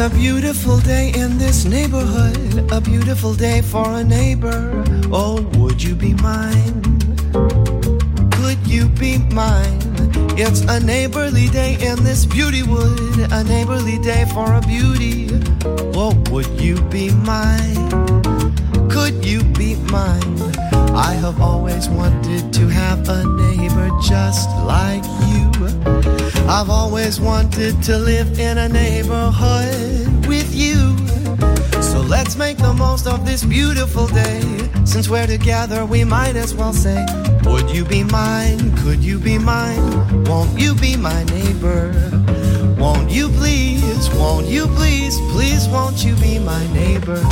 It's a beautiful day in this neighborhood, a beautiful day for a neighbor. Oh, would you be mine? Could you be mine? It's a neighborly day in this beauty wood, a neighborly day for a beauty. Oh, would you be mine? Could you be mine? I have always wanted to have a neighbor just like you. I've always wanted to live in a neighborhood with you. So let's make the most of this beautiful day. Since we're together, we might as well say, Would you be mine? Could you be mine? Won't you be my neighbor? Won't you please? Won't you please? Please, won't you be my neighbor?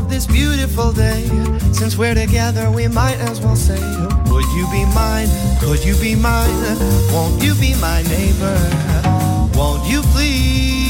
Of this beautiful day. Since we're together, we might as well say, Would you be mine? Could you be mine? Won't you be my neighbor? Won't you please?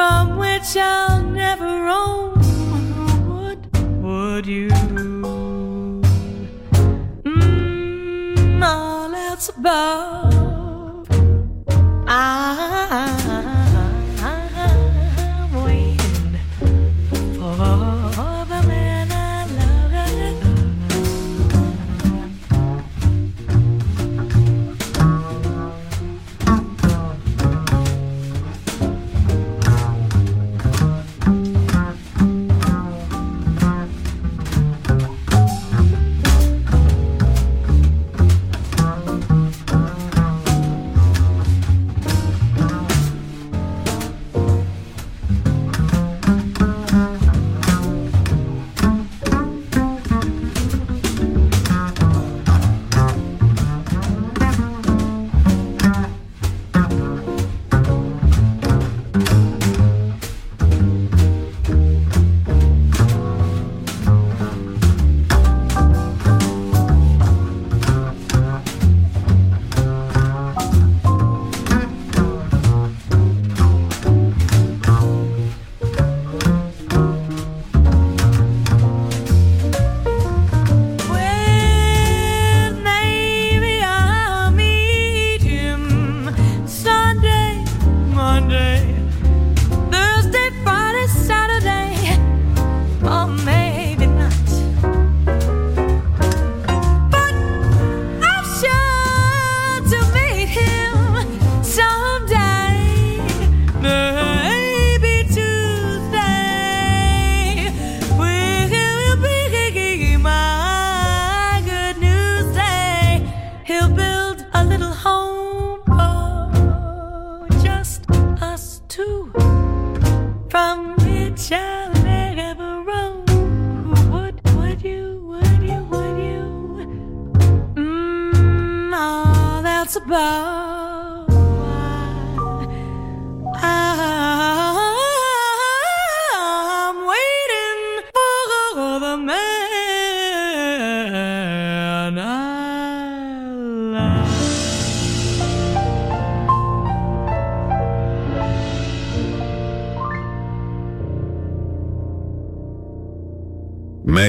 from which I'll never roam. Would, would you? Hmm, all else above.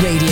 Radio,